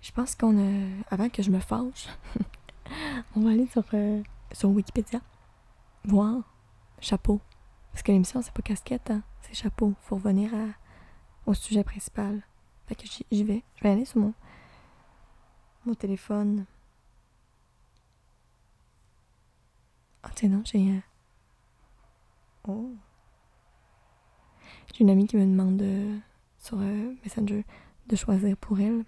Je pense qu'on a. Avant que je me fâche, *laughs* on va aller sur, euh, sur Wikipédia. Voir. Chapeau. Parce que l'émission, c'est pas casquette, hein, c'est chapeau. Faut revenir à, au sujet principal. Fait que j'y vais. Je vais aller sur mon, mon téléphone. Ah, tiens, non, j'ai. euh, Oh. J'ai une amie qui me demande sur euh, Messenger de choisir pour elle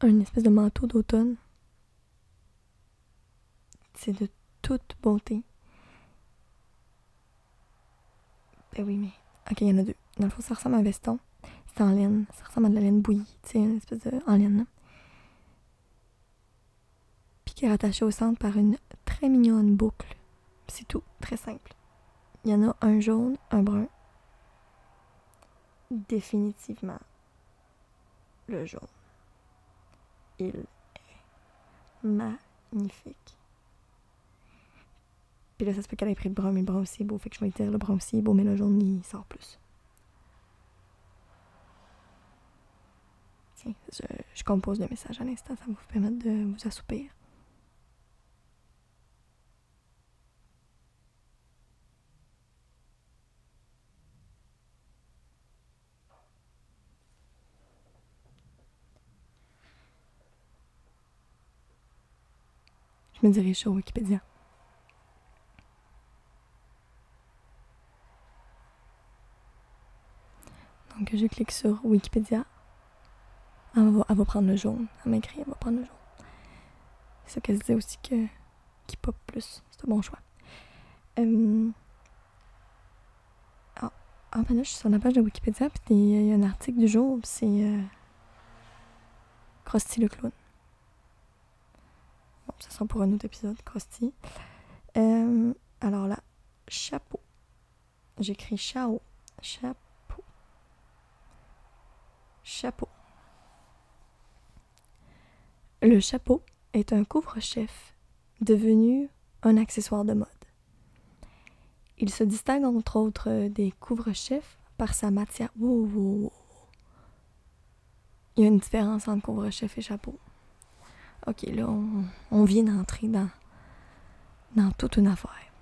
un espèce de manteau d'automne. C'est de toute beauté. Ben oui, mais. Ok, il y en a deux. Dans le fond, ça ressemble à un veston. C'est en laine. Ça ressemble à de la laine bouillie. Tu sais, une espèce de. en laine. Puis qui est rattaché au centre par une très mignonne boucle. C'est tout. Très simple. Il y en a un jaune, un brun. Définitivement le jaune. Il est magnifique. Puis là, ça se peut qu'elle ait pris le brun, mais le brun aussi est beau. Fait que je vais dire le brun aussi est beau, mais le jaune, il sort plus. Tiens, je, je compose le message à l'instant. Ça va vous permettre de vous assoupir. Je me dirige sur Wikipédia. Donc, je clique sur Wikipédia. Elle va, prendre le jaune. Elle m'écrit, elle va prendre le jaune. C'est ça qu'elle disait aussi que qui pop plus. C'est un bon choix. Euh, Ah, ah, là, je suis sur la page de Wikipédia, puis il y a un article du jour, c'est euh... Le clown. Ça sera pour un autre épisode, Krusty. Euh, alors là, chapeau. J'écris chao. Chapeau. Chapeau. Le chapeau est un couvre-chef devenu un accessoire de mode. Il se distingue entre autres des couvre-chefs par sa matière. Wow. Il y a une différence entre couvre-chef et chapeau. Ok, là, on, vient d'entrer dans, dans toute une affaire.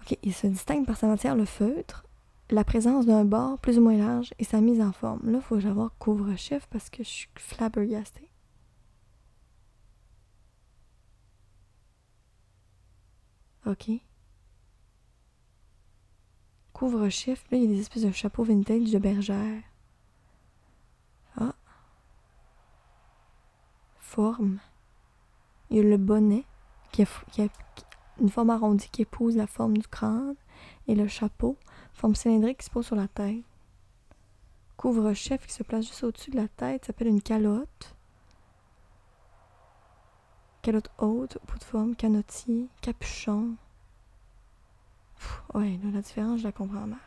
Ok, il se distingue par sa matière, le feutre, la présence d'un bord plus ou moins large et sa mise en forme. Là, il faut que j'aille couvre-chef parce que je suis flabbergastée. Ok. Couvre-chef, là, il y a des espèces de chapeaux vintage de bergère. Forme. Il y a le bonnet qui a, une forme arrondie qui épouse la forme du crâne. Et le chapeau, forme cylindrique qui se pose sur la tête. Couvre-chef qui se place juste au-dessus de la tête s'appelle une calotte. Calotte haute, bout de forme, canotier, capuchon. Ouais, là, la différence, je la comprends mal.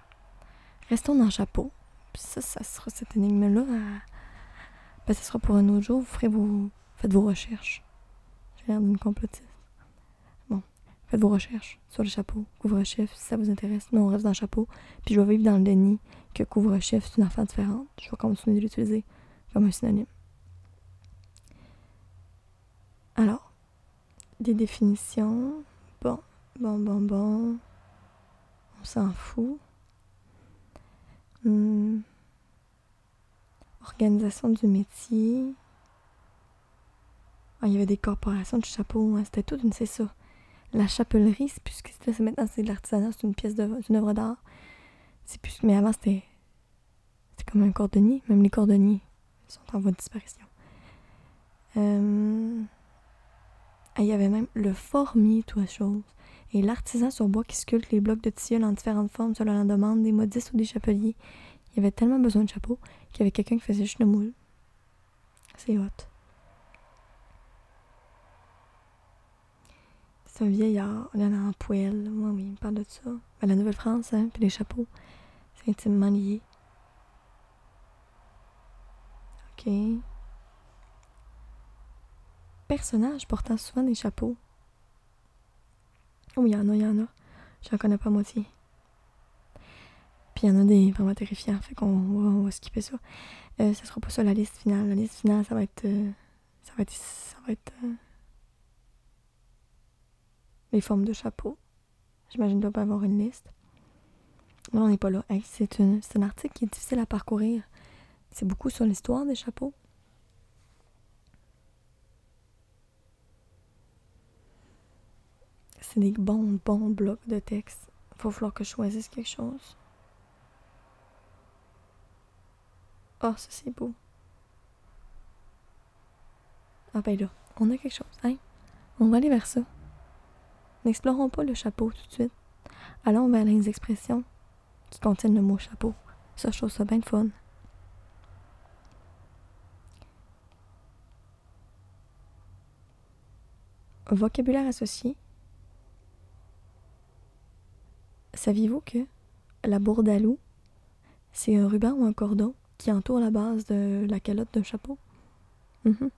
Restons dans le chapeau. Puis ça, ça sera cette énigme-là. Ben, ça sera pour un autre jour. Vous ferez vos... Faites vos recherches. J'ai l'air d'une complotiste. Bon, faites vos recherches sur le chapeau. Couvre-chef, si ça vous intéresse. Nous, on reste dans le chapeau. Puis je vais vivre dans le déni que couvre-chef, c'est une affaire différente. Je vais continuer de l'utiliser comme un synonyme. Alors, des définitions. Bon, bon, bon, bon. On s'en fout. Hmm. Organisation du métier. Ah, il y avait des corporations de chapeaux. hein, C'était tout une, c'est ça. La chapellerie, c'est plus ce que c'était. Maintenant, c'est de l'artisanat, c'est une pièce de, une œuvre d'art. C'est plus. Mais avant, c'était. C'était comme un cordonnier. Même les cordonniers sont en voie de disparition. Euh, ah, il y avait même le formier, toi chose. Et l'artisan sur bois qui sculpte les blocs de tilleul en différentes formes selon la demande des modistes ou des chapeliers. Il y avait tellement besoin de chapeaux qu'il y avait quelqu'un qui faisait juste le moule. C'est hot. Un vieillard, il en a en poêle. Oui, oui, il parle de ça. Ben, la Nouvelle-France, hein, puis les chapeaux, c'est intimement lié. OK. Personnages portant souvent des chapeaux. Oh, il y en a, il y en a. J'en connais pas moitié. Puis il y en a des vraiment terrifiants, fait qu'on va, on va skipper ça. Euh, ça sera pas ça la liste finale. La liste finale, ça va être. euh, ça va être. Ça va être. euh, les formes de chapeaux. J'imagine qu'il doit pas avoir une liste. Mais on n'est pas là. Hey, c'est un article qui est difficile à parcourir. C'est beaucoup sur l'histoire des chapeaux. C'est des bons, bons blocs de texte. Il va falloir que je choisisse quelque chose. Oh, ça c'est beau. Ah ben là, on a quelque chose, hein? On va aller vers ça. N'explorons pas le chapeau tout de suite. Allons vers les expressions qui contiennent le mot chapeau. Ça, je trouve ça bien fun. Vocabulaire associé. Saviez-vous que la bourdaloue, c'est un ruban ou un cordon qui entoure la base de la calotte d'un chapeau? Mhm.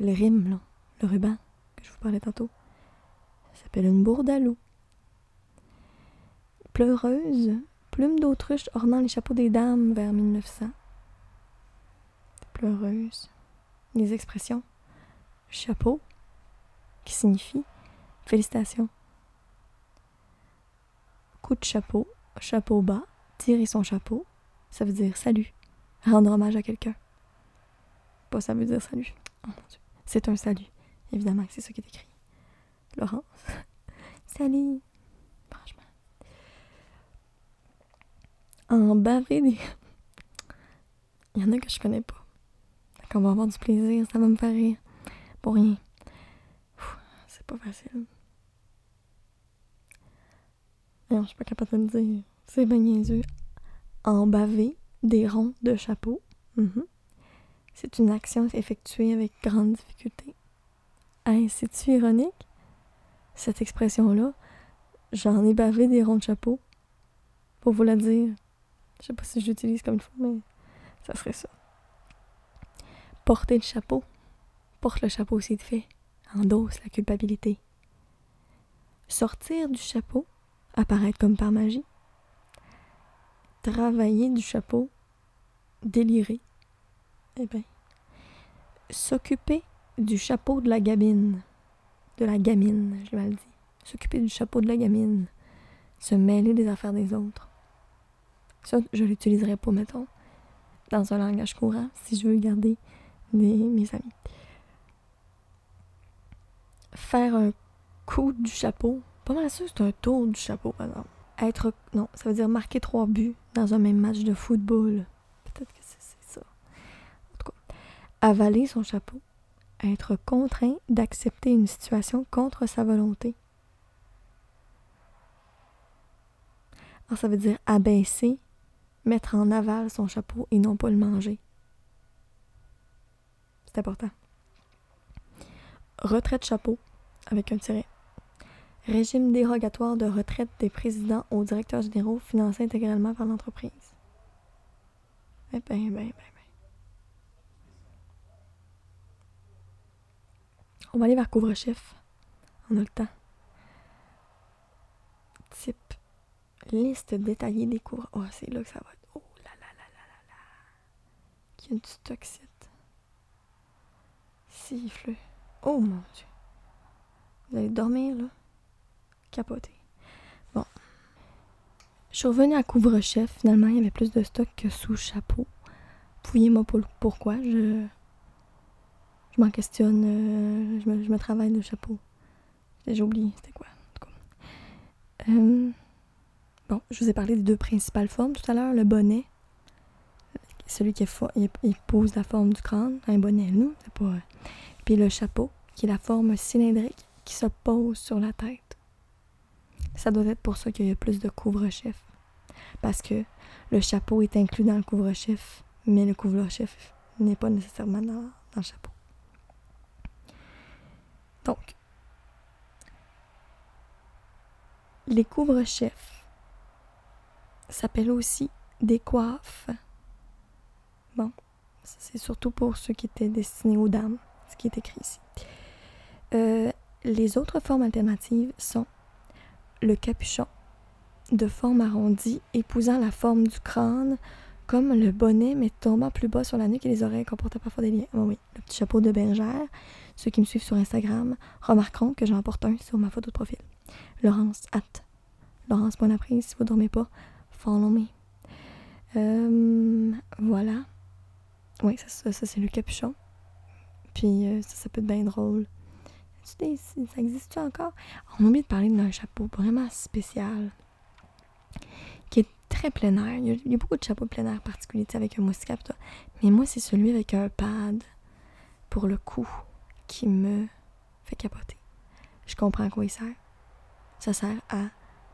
Le rime, là, le ruban je vous parlais tantôt, ça s'appelle une bourdaloue. Pleureuse, plume d'autruche ornant les chapeaux des dames vers 1900. Pleureuse. Les expressions. Chapeau, qui signifie félicitations. Coup de chapeau, chapeau bas, tirer son chapeau, ça veut dire salut, rendre hommage à quelqu'un. Pas ça veut dire salut. Oh. C'est un salut, évidemment, que c'est ça qui est écrit. Laurence. *laughs* salut. Franchement. En baver des. *laughs* Il y en a que je connais pas. Fait qu'on va avoir du plaisir, ça va me faire rire. Pour rien. C'est pas facile. Non, je suis pas capable de le dire. C'est bien niaiseux. En baver des ronds de chapeau. Mhm. C'est une action effectuée avec grande difficulté. C'est-tu ironique? Cette expression-là, j'en ai bavé des ronds de chapeau. Pour vous la dire. Je sais pas si je l'utilise comme il faut, mais ça serait ça. Porter le chapeau. Porte le chapeau aussi de fait. Endosse la culpabilité. Sortir du chapeau. Apparaître comme par magie. Travailler du chapeau. Délirer. Eh bien. S'occuper du chapeau de la gamine. De la gamine, je l'ai mal dit. S'occuper du chapeau de la gamine. Se mêler des affaires des autres. Ça, je l'utiliserai pas, mettons, dans un langage courant, si je veux garder mes amis. Faire un coup du chapeau. Pas mal sûr c'est un tour du chapeau, par exemple. Être. Non, ça veut dire marquer trois buts dans un même match de football. Peut-être que c'est ça. En tout cas, avaler son chapeau. Être contraint d'accepter une situation contre sa volonté. Alors, ça veut dire abaisser, mettre en aval son chapeau et non pas le manger. C'est important. Retraite chapeau avec un tiret. Régime dérogatoire de retraite des présidents aux directeurs généraux financé intégralement par l'entreprise. Eh On va aller vers couvre-chef. On a le temps. Type. Liste détaillée des couvre. Oh, c'est là que ça va être. Oh là là là là là là. Qu'il y a du stock site. Siffle. Oh mon dieu. Vous allez dormir là? Capoter. Bon. Je suis revenue à couvre-chef. Finalement, il y avait plus de stock que sous chapeau. Fouillez-moi pour pourquoi. Je. Je m'en questionne. euh, je, me, travaille le chapeau. J'ai oublié c'était quoi. En tout cas. Euh, Bon, je vous ai parlé des deux principales formes tout à l'heure. Le bonnet, celui qui pose la forme du crâne, un bonnet, nous, c'est pas. Puis le chapeau, qui est la forme cylindrique qui se pose sur la tête. Ça doit être pour ça qu'il y a plus de couvre-chef. Parce que le chapeau est inclus dans le couvre-chef, mais le couvre-chef n'est pas nécessairement dans le chapeau. Donc, les couvre-chefs s'appellent aussi des coiffes. Bon, c'est surtout pour ceux qui étaient destinés aux dames, ce qui est écrit ici. Euh, les autres formes alternatives sont le capuchon, de forme arrondie, épousant la forme du crâne, comme le bonnet, mais tombant plus bas sur la nuque et les oreilles comportant parfois des liens. Oh oui, le petit chapeau de bergère. Ceux qui me suivent sur Instagram remarqueront que j'en porte un sur ma photo de profil. Laurence, hâte. Laurence, bonne après si vous dormez pas, follow me. Euh, voilà. Oui, ça, c'est le capuchon. Puis euh, ça, ça peut être bien drôle. Ça existe-tu encore? On a oublié de parler d'un chapeau vraiment spécial très plein air. Il y a, beaucoup de chapeaux plein air particuliers avec un moustiquaire. Mais moi, c'est celui avec un pad pour le cou qui me fait capoter. Je comprends à quoi il sert. Ça sert à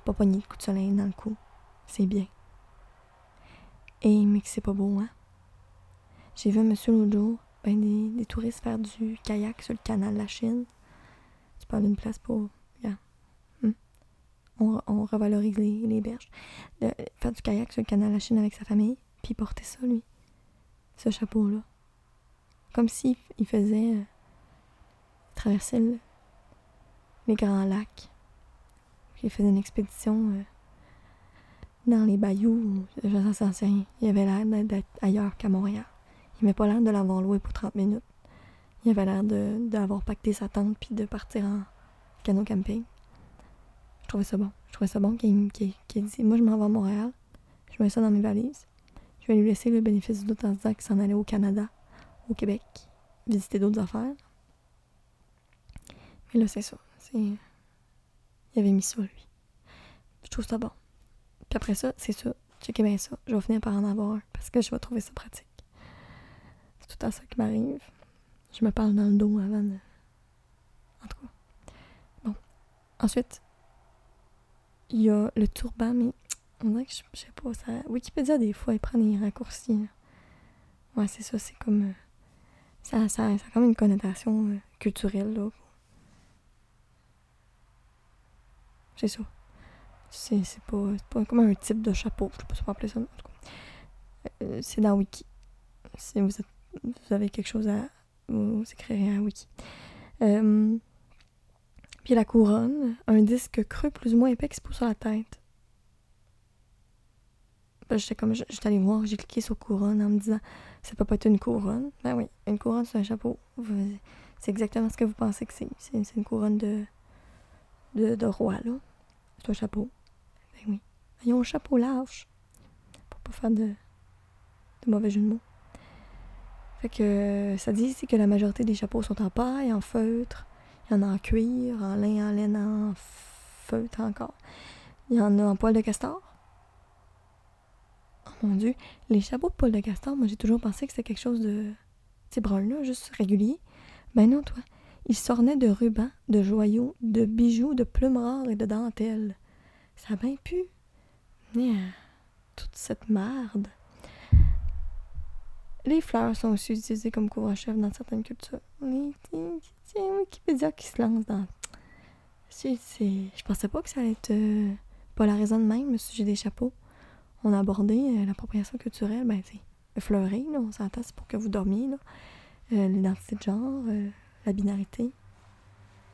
pas pogner de coup de soleil dans le cou. C'est bien. Et mais que c'est pas beau, hein? J'ai vu un monsieur l'autre ben des, touristes faire du kayak sur le canal de la Chine. Tu parles d'une place pour. On, revalorise les, berges. faire du kayak sur le canal de la Chine avec sa famille, puis porter ça, lui. Ce chapeau-là. Comme s'il il faisait. Euh, traverser les grands lacs. Il faisait une expédition. Euh, dans les bayous, je ne sais rien. Il avait l'air d'être ailleurs qu'à Montréal. Il n'avait pas l'air de l'avoir loué pour 30 minutes. Il avait l'air d'avoir pacté sa tente puis de partir en canot camping. Je trouvais ça bon. Je trouvais ça bon qu'il qu dit Moi, je m'en vais à Montréal. Je mets ça dans mes valises. Je vais lui laisser le bénéfice du doute en disant qu'il s'en allait au Canada, au Québec, visiter d'autres affaires. Mais là, c'est ça. Il avait mis ça, lui. Je trouve ça bon. Puis après ça, c'est ça. Checkez bien ça. Je vais finir par en avoir un parce que je vais trouver ça pratique. C'est tout à ça qui m'arrive. Je me parle dans le dos avant de. En tout cas. Bon. Ensuite, il y a le turban, mais on dirait que je, sais pas. Ça... Wikipédia, des fois, il prend des raccourcis. Ouais, c'est ça. C'est comme. Euh, ça, ça, a comme une connotation euh, culturelle, là. C'est ça. C'est pas, pas comme un type de chapeau, je sais pas si on appeler ça. Euh, c'est dans Wiki. Si vous, vous, avez quelque chose à. Vous, écrirez à Wiki. Euh, puis la couronne, un disque creux plus ou moins épais qui se pose sur la tête. Ben, j'étais comme, j'étais allée voir, j'ai cliqué sur couronne en me disant, ça peut pas être une couronne. Ben oui, une couronne, c'est un chapeau. C'est exactement ce que vous pensez que c'est. C'est une couronne de, de, roi, là. C'est un chapeau. Ben oui. Ils ont un chapeau large. Pour pas faire de, de mauvais jeu de mots. Fait que ça dit ici que la majorité des chapeaux sont en paille, en feutre. Il y en a en cuir, en lin, en laine, en feutre encore. Il y en a en poil de castor. Oh mon dieu. Les chapeaux de poil de castor, moi j'ai toujours pensé que c'était quelque chose de. C'est brun là, juste régulier. Ben non, toi. Ils s'ornaient de rubans, de joyaux, de bijoux, de plumes rares et de dentelles. Ça a bien pu. toute cette merde. Les fleurs sont aussi utilisées comme couvre-chef dans certaines cultures. C'est Wikipédia qui se lance dans. Je pensais pas que ça allait être euh, polarisant de même, le sujet des chapeaux. On a abordé euh, l'appropriation culturelle, ben c'est fleurer, là, on s'entend, c'est pour que vous dormiez, là. Euh, l'identité de genre, la binarité.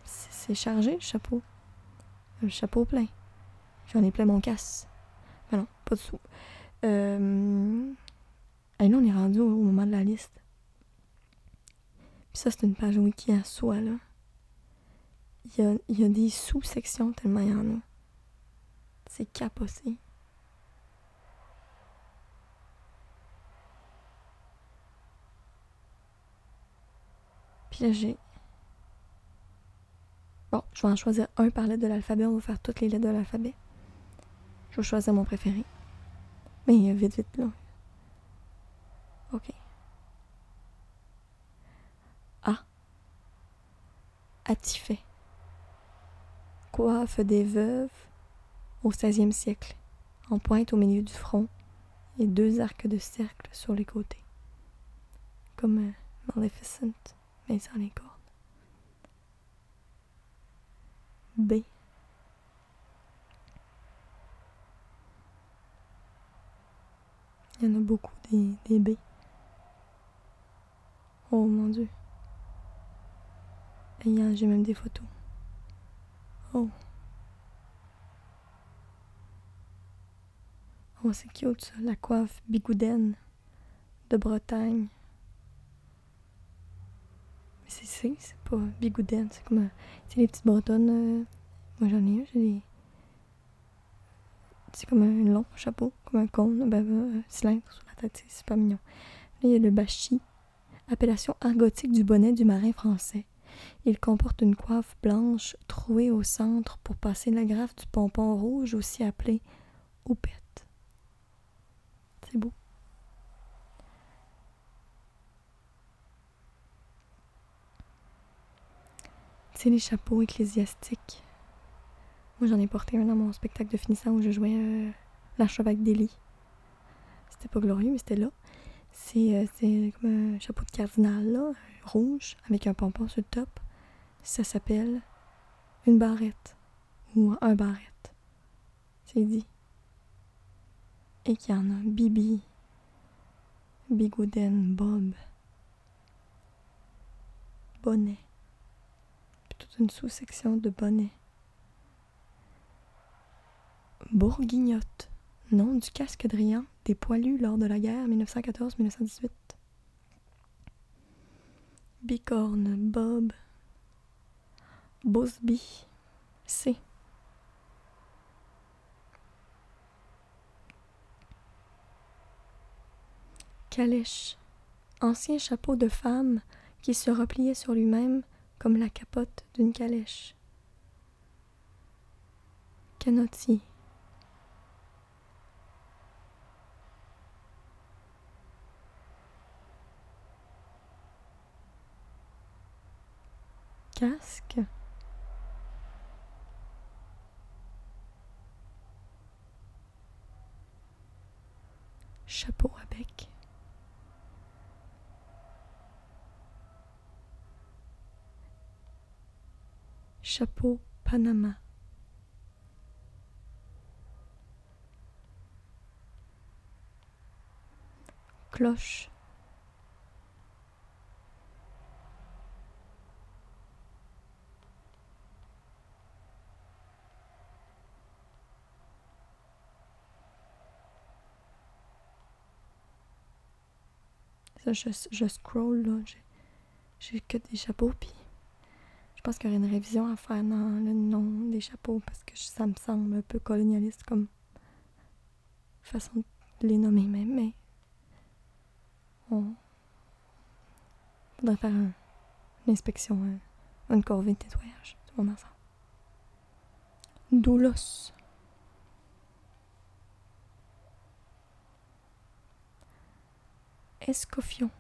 C'est chargé, le chapeau. Le chapeau plein. J'en ai plein mon casse. Ben non, pas de sous. Euh... Et là, on est rendu au, moment de la liste. Puis ça, c'est une page wiki à soi, là. Il y a, il y a des sous-sections tellement il y en a. C'est capoté. Puis là, j'ai Bon, je vais en choisir un par lettre de l'alphabet. On va faire toutes les lettres de l'alphabet. Je vais choisir mon préféré. Mais vite, vite, là. OK. A. Attifet. Coiffe des veuves au 16e siècle, en pointe au milieu du front et deux arcs de cercle sur les côtés. Comme Maleficent, mais sans les corps. B. Il y en a beaucoup des, des B. Oh mon dieu. J'ai même des photos. Oh. Oh, c'est cute ça, la coiffe bigoudaine de Bretagne. Mais c'est c'est pas bigoudaine, c'est comme. C'est les petites bretonnes. Euh, moi j'en ai un, j'ai des. C'est comme un long chapeau, comme un cône, ben, un cylindre sur la tête, c'est pas mignon. Là, il y a le bachi, appellation argotique du bonnet du marin français. Il comporte une coiffe blanche trouée au centre pour passer la graffe du pompon rouge, aussi appelé houppette. C'est beau. C'est les chapeaux ecclésiastiques. Moi, j'en ai porté un dans mon spectacle de finissant où je jouais euh, l'archevêque d'Élie. C'était pas glorieux, mais c'était là. C'est euh, comme un chapeau de cardinal, là, rouge, avec un pompon sur le top. Ça s'appelle une barrette ou un barrette. C'est dit et qu'il y en a Bibi, Bigouden, Bob, Bonnet, toute une sous-section de bonnet. Bourguignotte, nom du casque Drian des poilus lors de la guerre 1914-1918. Bicorne, Bob, Bosby, C. calèche, ancien chapeau de femme qui se repliait sur lui-même comme la capote d'une calèche. Canotier. Casque. Chapeau à bec. Chapeau Panama. Cloche. Ça, je, je scroll là, j'ai que des chapeaux, puis pense qu'il y aurait une révision à faire dans le nom des chapeaux parce que ça me semble un peu colonialiste comme façon de les nommer même, mais on faudrait faire une inspection, une corvée de nettoyage tout mon ensemble. Doulos. Escoffion.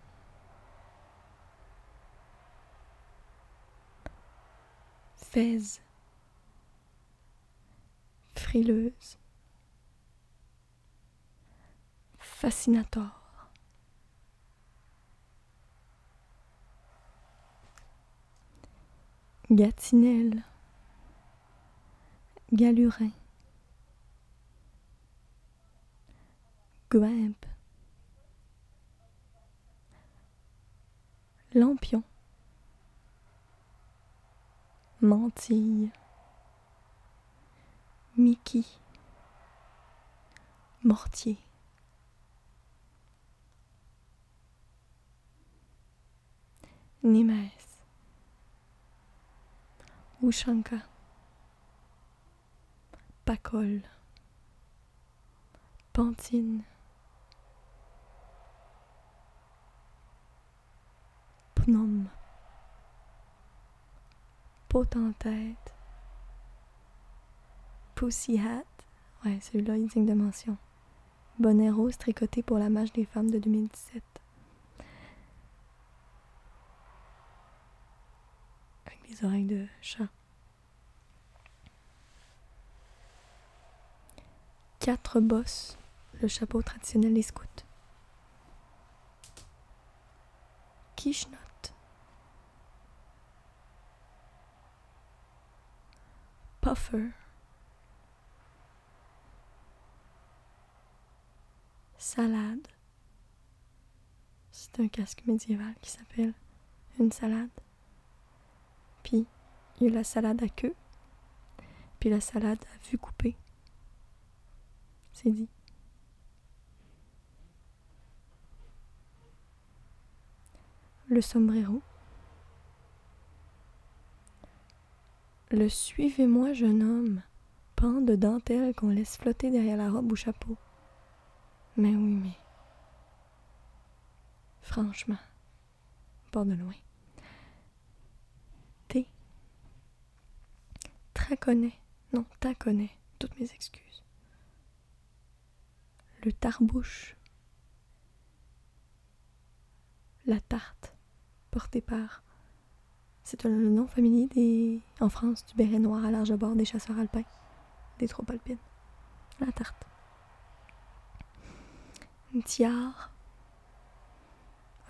Fez, frileuse, fascinator. Gatinelle, Galurin, Guimpe, Lampion. Mantille, Mickey, Mortier. Nimes, Ushanka, Pacol, Pantine, Pnom tête. Pussy Hat. Ouais, celui-là, il digne de mention. Bonnet rose tricoté pour la marche des femmes de 2017. Avec les oreilles de chat. Quatre bosses, le chapeau traditionnel des scouts. Quiche Puffer. Salade. C'est un casque médiéval qui s'appelle une salade. Puis, il y a la salade à queue. Puis la salade à vue coupée. C'est dit. Le sombrero. Le suivez-moi, jeune homme, pan de dentelle qu'on laisse flotter derrière la robe ou chapeau. Mais oui, mais. Franchement, pas de loin. T. Traconnet. Non, taconnet. Toutes mes excuses. Le tarbouche. La tarte, portée par. C'est le nom familier des, en France du béret noir à large bord des chasseurs alpins, des troupes alpines. La tarte. Une tiare.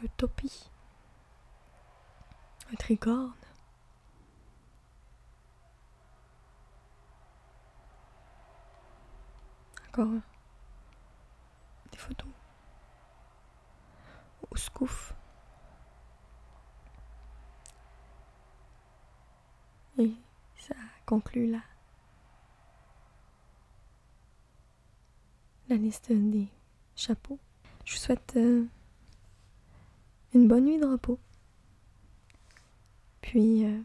Un topi. Un tricorne. Encore. Des photos. Au scouf. Et ça conclut la, liste des chapeaux. Je vous souhaite euh, une bonne nuit de repos. Puis, euh,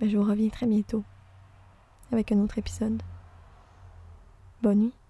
ben, je vous reviens très bientôt avec un autre épisode. Bonne nuit.